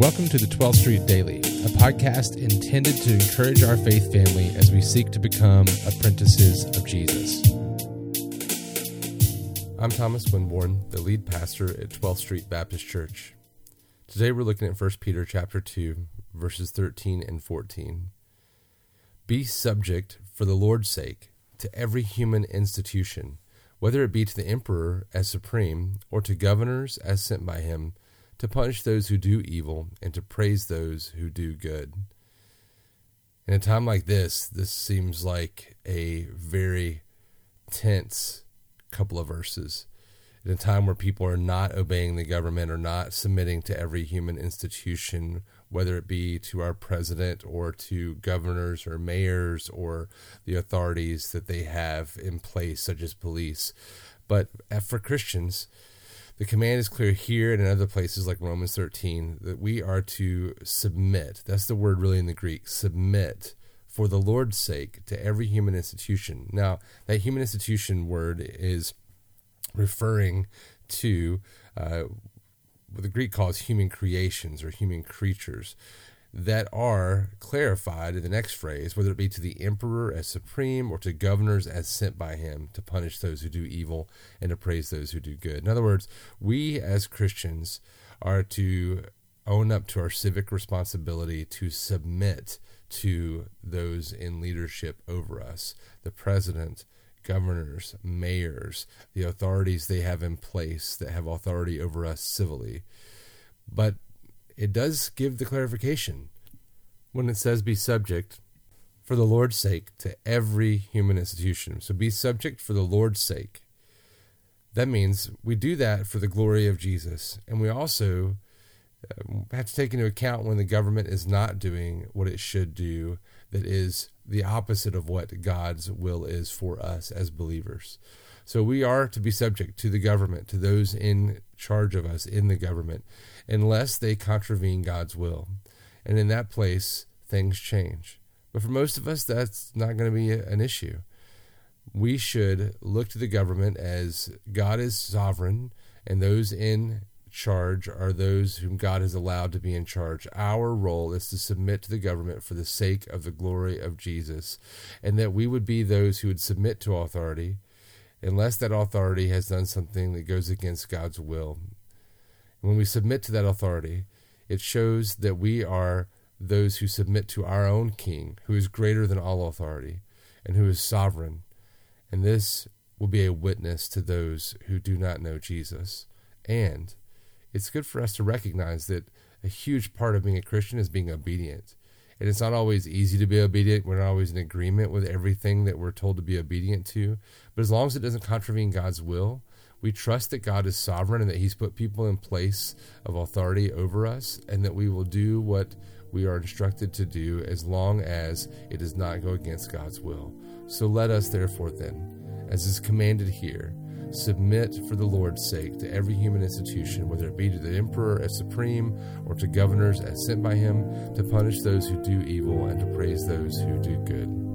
Welcome to the 12th Street Daily, a podcast intended to encourage our faith family as we seek to become apprentices of Jesus. I'm Thomas Winborn, the lead pastor at 12th Street Baptist Church. Today we're looking at 1 Peter chapter 2, verses 13 and 14. Be subject for the Lord's sake to every human institution, whether it be to the emperor as supreme or to governors as sent by him to punish those who do evil and to praise those who do good. In a time like this, this seems like a very tense couple of verses. In a time where people are not obeying the government or not submitting to every human institution, whether it be to our president or to governors or mayors or the authorities that they have in place, such as police. But uh, for Christians, the command is clear here and in other places like Romans 13 that we are to submit. That's the word really in the Greek submit for the Lord's sake to every human institution. Now, that human institution word is referring to uh, what the Greek calls human creations or human creatures that are clarified in the next phrase, whether it be to the emperor as supreme or to governors as sent by him to punish those who do evil and to praise those who do good. In other words, we as Christians are to own up to our civic responsibility to submit to those in leadership over us the president, governors, mayors, the authorities they have in place that have authority over us civilly. But it does give the clarification when it says be subject for the Lord's sake to every human institution. So be subject for the Lord's sake. That means we do that for the glory of Jesus. And we also uh, have to take into account when the government is not doing what it should do, that is the opposite of what God's will is for us as believers. So we are to be subject to the government, to those in charge of us in the government, unless they contravene God's will. And in that place, things change. But for most of us, that's not going to be an issue. We should look to the government as God is sovereign, and those in charge are those whom God has allowed to be in charge. Our role is to submit to the government for the sake of the glory of Jesus, and that we would be those who would submit to authority unless that authority has done something that goes against God's will. When we submit to that authority, it shows that we are those who submit to our own King, who is greater than all authority and who is sovereign. And this will be a witness to those who do not know Jesus. And it's good for us to recognize that a huge part of being a Christian is being obedient. And it's not always easy to be obedient. We're not always in agreement with everything that we're told to be obedient to. But as long as it doesn't contravene God's will, we trust that God is sovereign and that He's put people in place of authority over us, and that we will do what we are instructed to do as long as it does not go against God's will. So let us, therefore, then, as is commanded here, submit for the Lord's sake to every human institution, whether it be to the emperor as supreme or to governors as sent by him, to punish those who do evil and to praise those who do good.